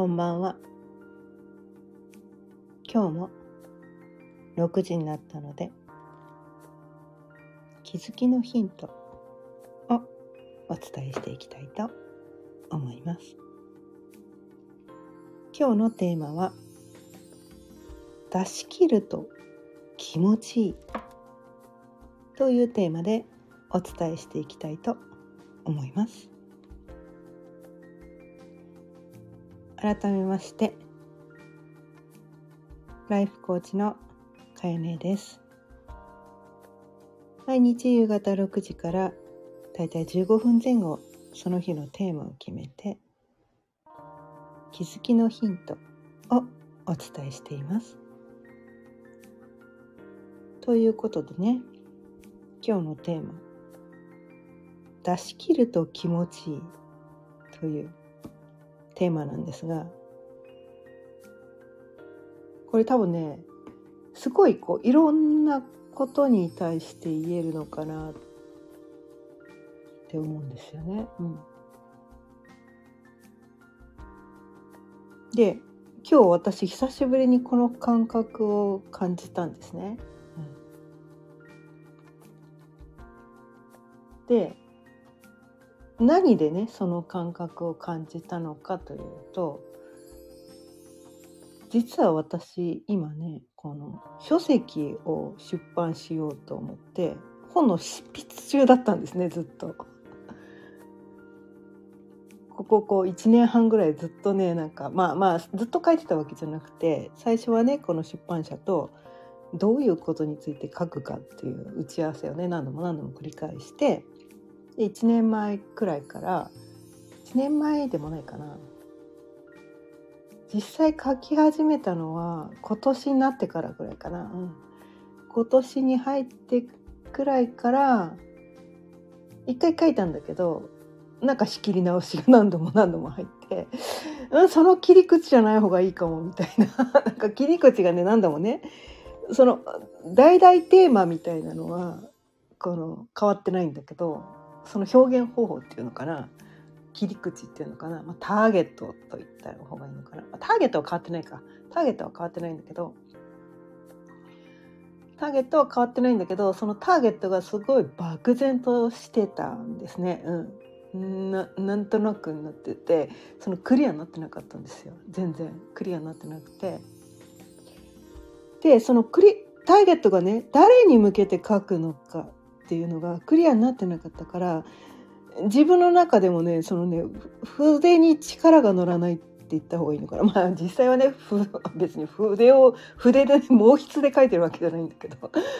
こんばんは。今日も6時になったので、気づきのヒントをお伝えしていきたいと思います。今日のテーマは、出し切ると気持ちいいというテーマでお伝えしていきたいと思います。改めましてライフコーチのかやねです。毎日夕方6時からだいたい15分前後その日のテーマを決めて気づきのヒントをお伝えしています。ということでね今日のテーマ「出し切ると気持ちいい」というテーマなんですがこれ多分ねすごいこういろんなことに対して言えるのかなって思うんですよね。うん、で今日私久しぶりにこの感覚を感じたんですね。うん、で何でねその感覚を感じたのかというと実は私今ねこの書籍を出版しようと思って本の執筆中だったんですねずっと。こここう1年半ぐらいずっとねなんかまあまあずっと書いてたわけじゃなくて最初はねこの出版社とどういうことについて書くかっていう打ち合わせをね何度も何度も繰り返してで1年前くらいから1年前でもないかな。実際書き始めたのは今年になってからぐらいかな、うん、今年に入ってくらいから一回書いたんだけどなんか仕切り直しが何度も何度も入って、うん、その切り口じゃない方がいいかもみたいな。なんか切り口がね何度もねその大々テーマみたいなのはこの変わってないんだけど。その表現方法っていうのかな切り口っていうのかな、まあ、ターゲットと言った方がいいのかな、まあ、ターゲットは変わってないか。ターゲットは変わってないんだけどターゲットは変わってないんだけどそのターゲットがすごい漠然としてたんですね。うん、ななんとなくになっててそのクリアになってなかったんですよ。全然。クリアになってなくて。でそのクリターゲットがね誰に向けて書くのかっていうのがクリアになってなかったから自分の中でもねそのね筆に力が乗らないって言った方がいいのかな。まあ実際はね別に筆を筆で、ね、毛筆で書いてるわけじゃないんだけど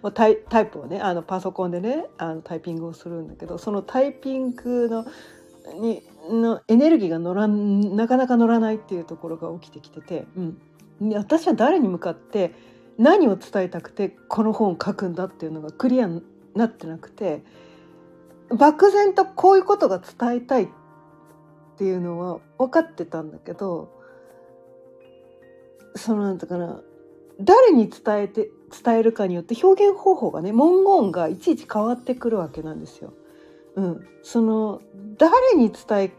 もうタイタイプをねあのパソコンでねあのタイピングをするんだけどそのタイピングのにのエネルギーが乗らなかなか乗らないっていうところが起きてきてて、うん、私は誰に向かって何を伝えたくてこの本を書くんだっていうのがクリアになってなくて漠然とこういうことが伝えたいっていうのは分かってたんだけどそのなんていうかな誰に伝えて伝えるかによって表現方法がね文言がいちいち変わってくるわけなんですよ。うん、その誰に伝え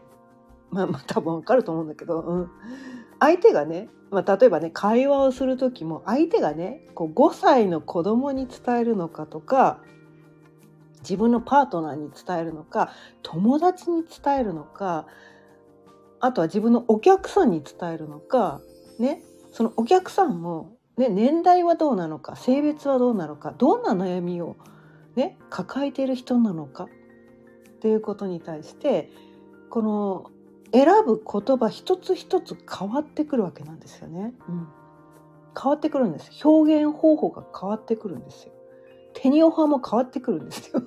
まあまあ多分わかると思うんだけど、うん、相手がね、まあ、例えばね会話をする時も相手がねこう5歳の子供に伝えるのかとか自分のパートナーに伝えるのか友達に伝えるのかあとは自分のお客さんに伝えるのかねそのお客さんも、ね、年代はどうなのか性別はどうなのかどんな悩みを、ね、抱えている人なのかっていうことに対してこの選ぶ言葉一つ一つ変わってくるわけなんですよね。うん、変わってくるんです表現方法が変わってくるんですよ。テニオ派も変わってくるんですよ。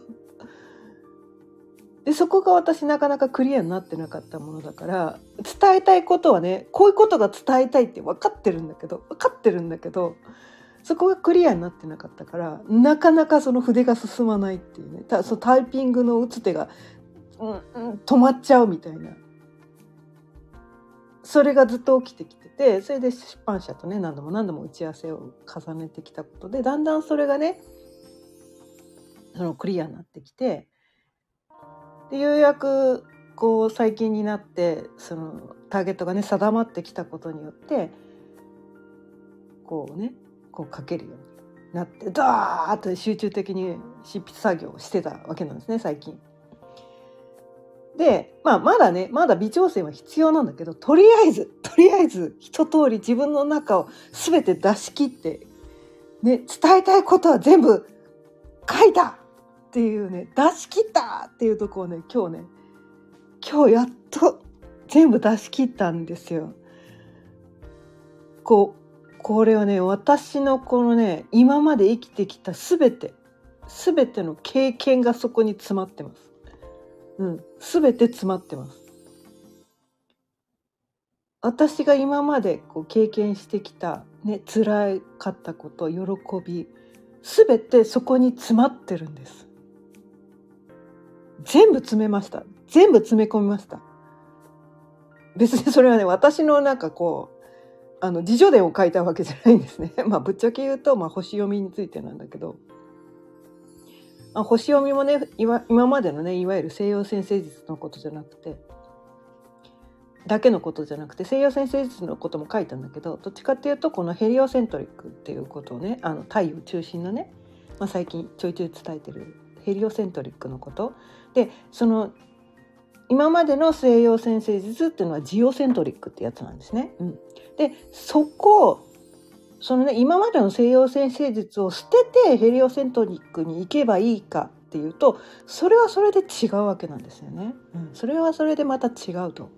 でそこが私なかなかクリアになってなかったものだから伝えたいことはねこういうことが伝えたいって分かってるんだけど分かってるんだけどそこがクリアになってなかったからなかなかその筆が進まないっていうねたそのタイピングの打つ手が、うんうん、止まっちゃうみたいなそれがずっと起きてきててそれで出版社とね何度も何度も打ち合わせを重ねてきたことでだんだんそれがねそのクリアになってきてでようやくこう最近になってそのターゲットがね定まってきたことによってこうねこう書けるようになってダーッと集中的に執筆作業をしてたわけなんですね最近。で、まあ、まだねまだ微調整は必要なんだけどとりあえずとりあえず一通り自分の中を全て出し切って、ね、伝えたいことは全部書いたっていうね出し切ったっていうとこをね今日ね今日やっと全部出し切ったんですよ。こうこれはね私のこのね今まで生きてきた全て全ての経験がそこに詰まってます。うん、全て詰まってます。私が今までこう経験してきた、ね、辛かったこと喜び全てそこに詰まってるんです全部詰めました。全部詰め込みました。別にそれはね私のなんかこうあの自叙伝を書いたわけじゃないんですね。まあぶっちゃけ言うと、まあ、星読みについてなんだけど。あ星読みもね今までのねいわゆる西洋先生術のことじゃなくてだけのことじゃなくて西洋先生術のことも書いたんだけどどっちかっていうとこのヘリオセントリックっていうことをねあの太陽中心のね、まあ、最近ちょいちょい伝えてるヘリオセントリックのことでその今までの西洋先生術っていうのはジオセントリックってやつなんですね。うん、でそこそのね今までの西洋先生術を捨ててヘリオセントリックに行けばいいかっていうとそれはそれで違うわけなんですよね。うん、それはそれでまた違うと。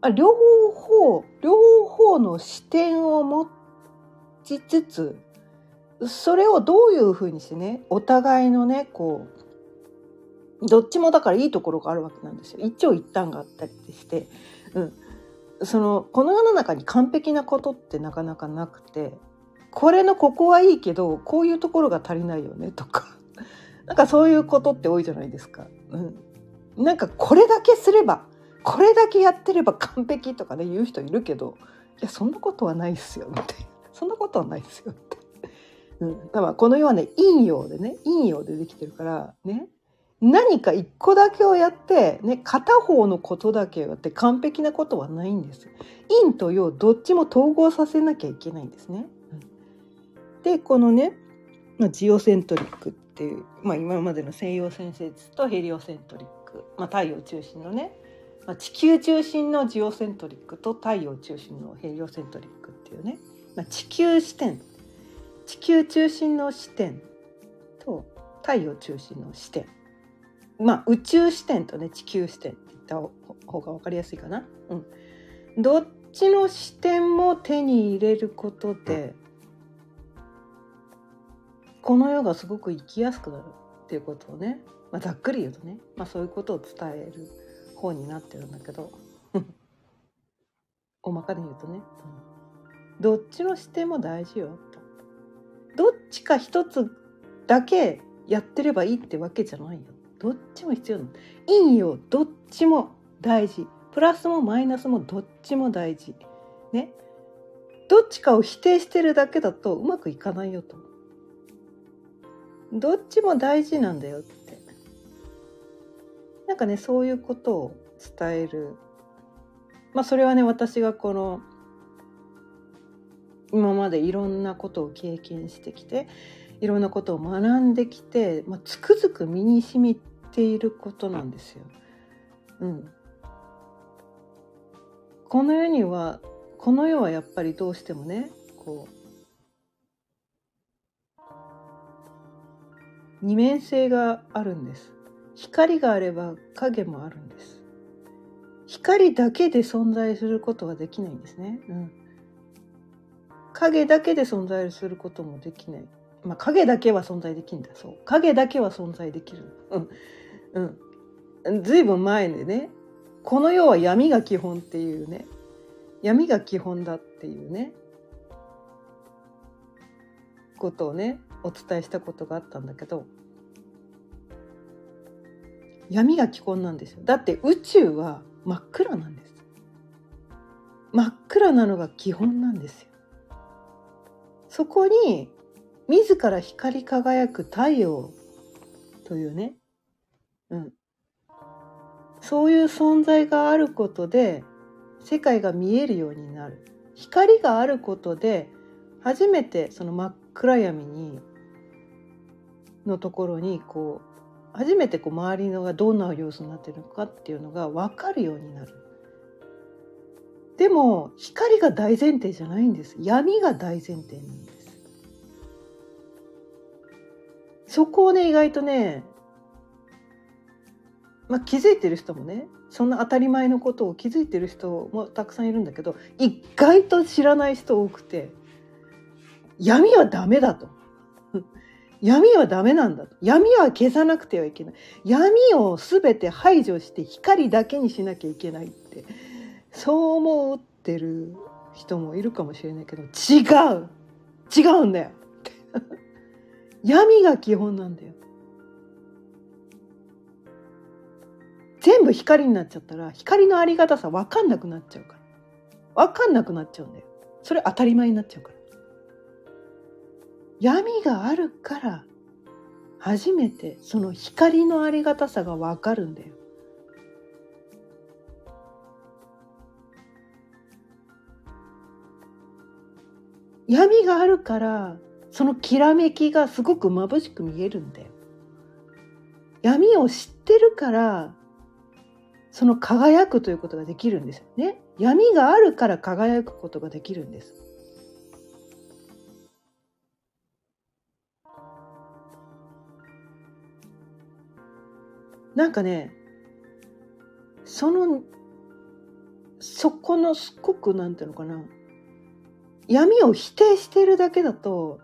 あ両方両方の視点を持ちつつそれをどういうふうにしてねお互いのねこうどっちもだからいいところがあるわけなんですよ。一長一短があったりして、うん、そのこの世の中に完璧なことってなかなかなくてこれのここはいいけどこういうところが足りないよねとか。なんかそういうことって多いじゃないですか。うん、なんかこれだけすればこれだけやってれば 完璧とかね言う人いるけどいやそんなことはないっすよみたいなそんなことはないっすよって。うん、だからこの世はね陰陽でね陰陽でできてるからね。何か一個だけをやって、ね、片方のことだけをやって完璧なことはないんです。陰と陽どっちも統合させなきゃいけないんですね。でこのね、まあ、ジオセントリックっていう、まあ、今までの西洋先生術とヘリオセントリック、まあ、太陽中心のね、まあ、地球中心のジオセントリックと太陽中心のヘリオセントリックっていうね、まあ、地球視点地球中心の視点と太陽中心の視点まあ宇宙視点とね地球視点って言った方が分かりやすいかな。うん、どっちの視点も手に入れることでこの世がすごく生きやすくなるっていうことをね、まあ、ざっくり言うとね、まあ、そういうことを伝える方になってるんだけど 大まかで言うとね、うん、どっちの視点も大事よと。どっちか一つだけやってればいいってわけじゃないよ。どっちも必要なの。陰陽どっちも大事。プラスもマイナスもどっちも大事。ね。どっちかを否定してるだけだとうまくいかないよと。どっちも大事なんだよって。なんかねそういうことを伝える。まあそれはね私がこの今までいろんなことを経験してきていろんなことを学んできて、まあ、つくづく身にしみていることなんですよ。うん、この世にはこの世はやっぱりどうしてもねこう二面性があるんです。光があれば影もあるんです。光だけで存在することはできないんですね。うん、影だけで存在することもできない。まあ、影だけは存在できるんだそう影だけは存在できる、うん、うん、ずいぶん前でねこの世は闇が基本っていうね闇が基本だっていうねことをねお伝えしたことがあったんだけど闇が基本なんですよ。だって宇宙は真っ暗なんです。真っ暗なのが基本なんですよ。そこに自ら光り輝く太陽というねうん。そういう存在があることで世界が見えるようになる光があることで初めてその真っ暗闇にのところにこう初めてこう周りのがどんな様子になってるのかっていうのが分かるようになる。でも光が大前提じゃないんです闇が大前提なんです。そこをね意外とねまあ、気づいてる人もねそんな当たり前のことを気づいてる人もたくさんいるんだけど意外と知らない人多くて闇はダメだと。闇はダメなんだと。闇は消さなくてはいけない。闇を全て排除して光だけにしなきゃいけないってそう思ってる人もいるかもしれないけど違う。違うんだよ。闇が基本なんだよ。全部光になっちゃったら光のありがたさ分かんなくなっちゃうから。分かんなくなっちゃうんだよ。それ当たり前になっちゃうから。闇があるから初めてその光のありがたさが分かるんだよ。闇があるからそのきらめきがすごく眩しく見えるんだよ。闇を知ってるからその輝くということができるんですよね。闇があるから輝くことができるんです。なんかねそのそこのすっごくなんていうのかな闇を否定しているだけだと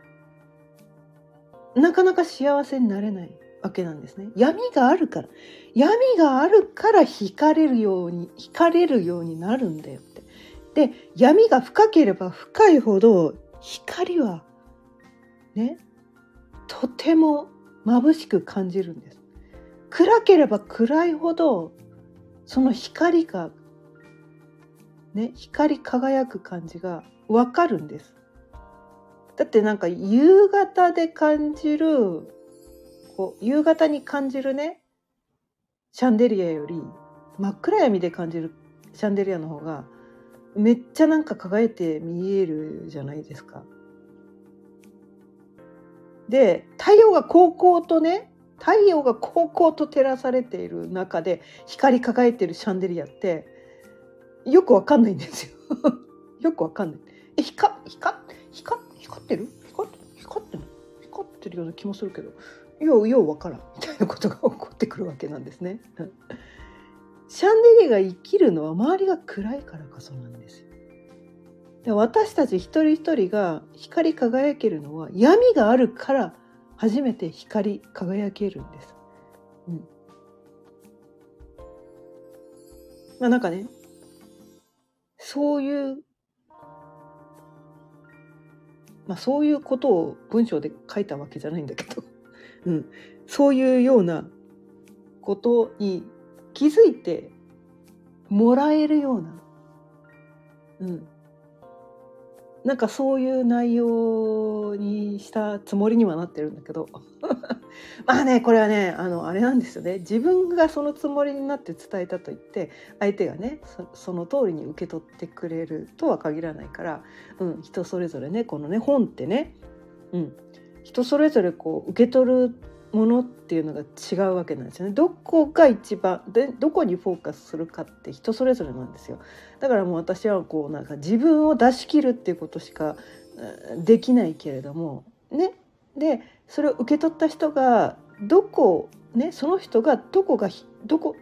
なかなか幸せになれない。わけなんですね。闇があるから。闇があるから惹かれるように、惹かれるようになるんだよって。で、闇が深ければ深いほど光はね、とても眩しく感じるんです。暗ければ暗いほどその光がね、光り輝く感じがわかるんです。だってなんか夕方で感じるこう夕方に感じるねシャンデリアより真っ暗闇で感じるシャンデリアの方がめっちゃなんか輝いて見えるじゃないですか。で太陽が高校とね太陽が高校と照らされている中で光り輝いてるシャンデリアってよくわかんないんですよ。よくわかんない。え光光光光ってる？光光ってる光ってるような気もするけどようようわからん みたいなことが起こってくるわけなんですね。シャンデリアが生きるのは周りが暗いからこそなんです。で私たち一人一人が光り輝けるのは闇があるから初めて光り輝けるんです。うん、まあなんかねそういうまあそういうことを文章で書いたわけじゃないんだけどうん、そういうようなことに気づいてもらえるような、うん、なんかそういう内容にしたつもりにはなってるんだけど。まあねこれはねあのあれなんですよね。自分がそのつもりになって伝えたと言って相手がねその通りに受け取ってくれるとは限らないから、うん、人それぞれねこのね本ってね、うん、人それぞれこう受け取るものっていうのが違うわけなんですよね。どこが一番でどこにフォーカスするかって人それぞれなんですよ。だからもう私はこうなんか自分を出し切るっていうことしかできないけれどもねでそれを受け取った人がどこねその人がどこがどこ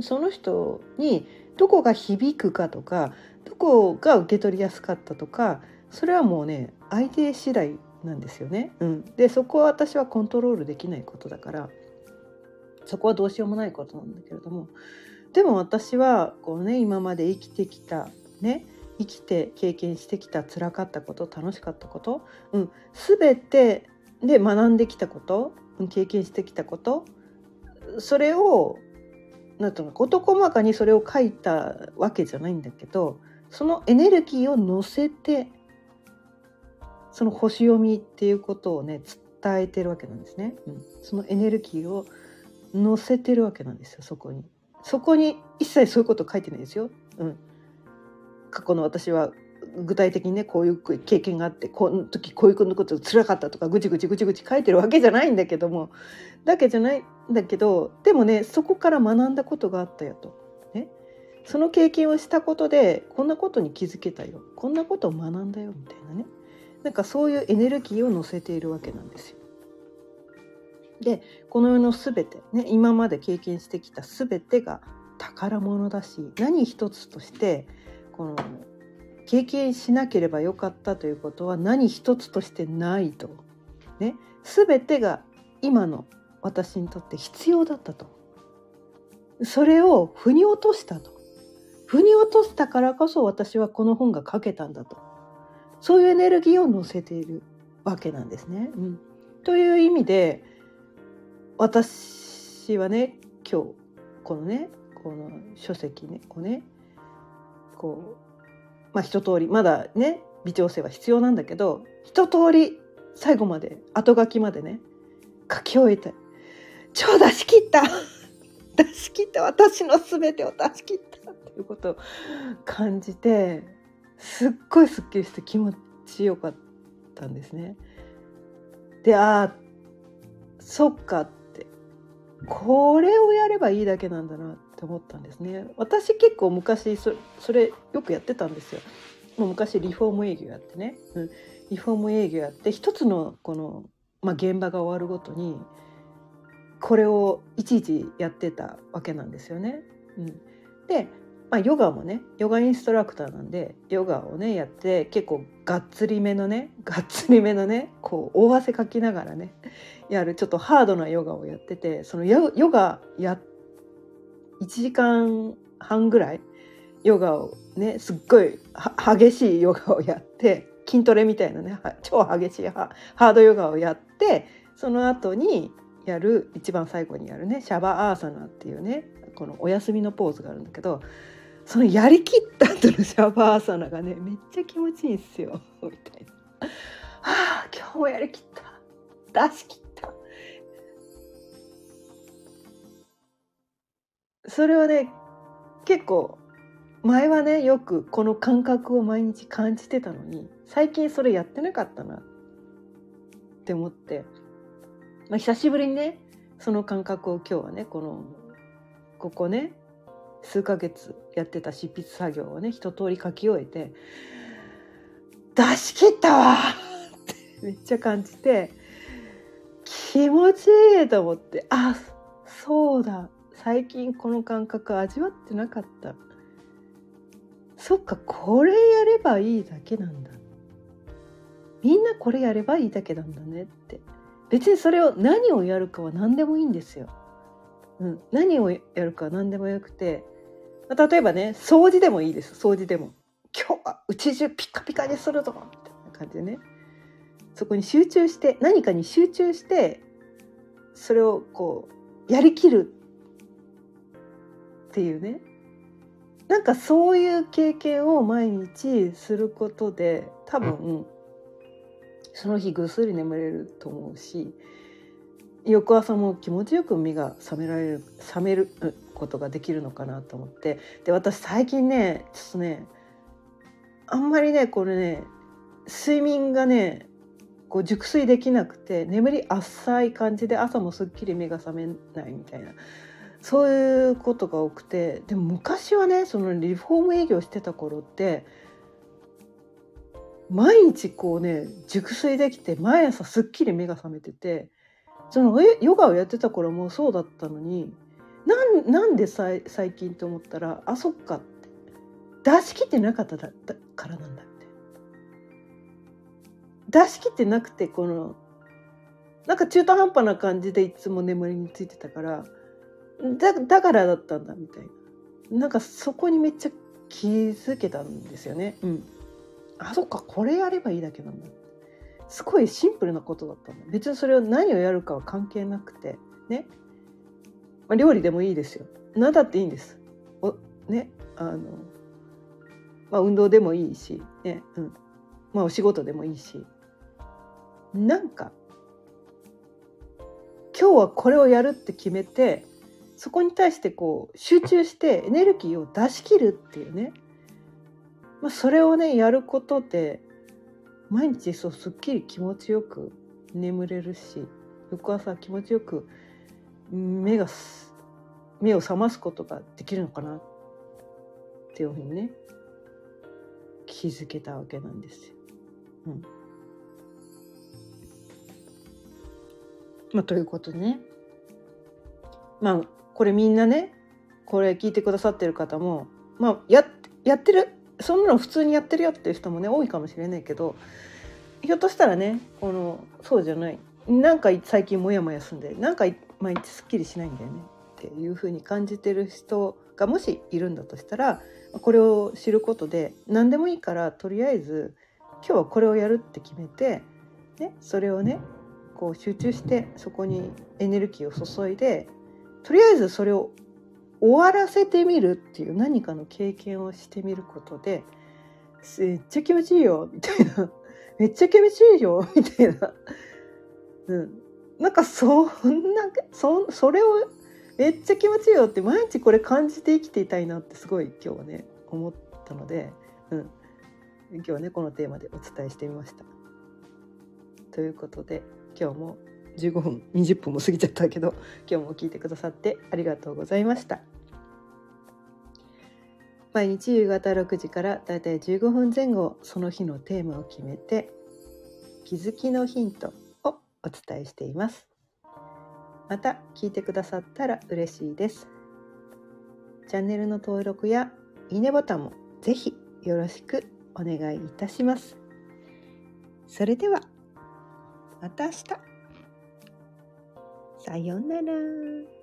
その人にどこが響くかとかどこが受け取りやすかったとかそれはもうね相手次第なんですよね。うん、でそこは私はコントロールできないことだからそこはどうしようもないことなんだけれどもでも私はこうね今まで生きてきたね生きて経験してきた辛かったこと楽しかったこと、うん、全てで学んできたこと経験してきたことそれをなんとか事細かにそれを書いたわけじゃないんだけどそのエネルギーを乗せてその星読みっていうことをね伝えてるわけなんですね、うん、そのエネルギーを乗せてるわけなんですよそこに。そこに一切そういうこと書いてないですよ。うん、過去の私は具体的にねこういう経験があってこの時こういうこと辛かったとかぐちぐちぐちぐち書いてるわけじゃないんだけどもだけじゃないんだけどでもねそこから学んだことがあったよと。ね、その経験をしたことでこんなことに気づけたよこんなことを学んだよみたいなねなんかそういうエネルギーを乗せているわけなんですよ。でこの世の全て、ね、今まで経験してきた全てが宝物だし何一つとしてこの経験しなければよかったということは何一つとしてないと。ね、全てが今の私にとって必要だったと。それを腑に落としたと。腑に落としたからこそ私はこの本が書けたんだと。そういうエネルギーを乗せているわけなんですね。うん、という意味で私はね今日このねこの書籍ねこうねこうまあ一通りまだね微調整は必要なんだけど一通り最後まで後書きまでね書き終えて超出し切った 出し切った私の全てを出し切ったっていうことを感じてすっごいすっきりして気持ちよかったんですね。でああそっかって。これをやればいいだけなんだなって思ったんですね。私結構昔そそれよくやってたんですよ。もう昔リフォーム営業やってね、うん、リフォーム営業やって一つのこの、まあ、現場が終わるごとにこれをいちいちやってたわけなんですよね。うん、でまあ、ヨガもねヨガインストラクターなんでヨガをねやって結構がっつりめのねがっつりめのねこう大汗かきながらねやるちょっとハードなヨガをやっててそのヨガや1時間半ぐらいヨガをねすっごい激しいヨガをやって筋トレみたいなね超激しいハードヨガをやってその後にやる一番最後にやるねシャバーアーサナっていうねこのお休みのポーズがあるんだけどそのやりきった後のシャバーサナがねめっちゃ気持ちいいんすよ。みたいな。はあ今日もやりきった。出し切った。それはね結構前はねよくこの感覚を毎日感じてたのに最近それやってなかったなって思って、まあ、久しぶりにねその感覚を今日はねこのここね数ヶ月やってた執筆作業をね一通り書き終えて出し切ったわって めっちゃ感じて気持ちいいと思ってあそうだ。最近この感覚味わってなかった。そっかこれやればいいだけなんだ。みんなこれやればいいだけなんだねって。別にそれを何をやるかは何でもいいんですよ。うん、何をやるかは何でもよくて、例えばね掃除でもいいです。掃除でも。今日はうち中ピカピカにするぞみたいな感じでね。そこに集中して何かに集中してそれをこうやりきるっていうね。なんかそういう経験を毎日することで多分その日ぐっすり眠れると思うし翌朝も気持ちよく目が覚められる覚めることができるのかなと思って。で私最近ねちょっとねあんまりねこれね睡眠がねこう熟睡できなくて眠り浅い感じで朝もすっきり目が覚めないみたいなそういうことが多くて。でも昔はねそのリフォーム営業してた頃って毎日こうね熟睡できて毎朝すっきり目が覚めててそのえヨガをやってた頃もそうだったのになんなんで最近と思ったらあそっかって。出し切ってなかっただからなんだって。出し切ってなくてこのなんか中途半端な感じでいつも眠りについてたからだだからだったんだみたいな。なんかそこにめっちゃ気づけたんですよね。うん、あそっかこれやればいいだけなんだ。すごいシンプルなことだったんだ別にそれを何をやるかは関係なくてね。まあ、料理でもいいですよ。何だっていいんです。おね。あの、まあ、運動でもいいし、ね。うん。まあ、お仕事でもいいし。なんか今日はこれをやるって決めてそこに対してこう集中してエネルギーを出し切るっていうね、まあ、それをねやることで毎日そうすっきり気持ちよく眠れるし翌朝気持ちよく目が目を覚ますことができるのかなっていうふうにね気づけたわけなんですよ。うんまあ、ということでねまあこれみんなねこれ聞いてくださってる方もまあややってるそんなの普通にやってるよっていう人もね多いかもしれないけどひょっとしたらねこのそうじゃない。なんか最近モヤモヤすんでなんか毎日すっきりしないんだよね。っていうふうに感じてる人がもしいるんだとしたらこれを知ることで何でもいいからとりあえず今日はこれをやるって決めて、ね、それをねこう集中してそこにエネルギーを注いでとりあえずそれを終わらせてみるっていう何かの経験をしてみることでめっちゃ気持ちいいよみたいな めっちゃ気持ちいいよみたいな、うん、なんかそんなそそれをめっちゃ気持ちいいよって毎日これ感じて生きていたいなってすごい今日はね思ったので、うん、今日はねこのテーマでお伝えしてみました。ということで今日も15分20分も過ぎちゃったけど今日も聞いてくださってありがとうございました。毎日夕方6時からだいたい15分前後その日のテーマを決めて気づきのヒントをお伝えしています。また聞いてくださったら嬉しいです。チャンネルの登録やいいねボタンもぜひよろしくお願いいたします。それではまた明日。さようなら。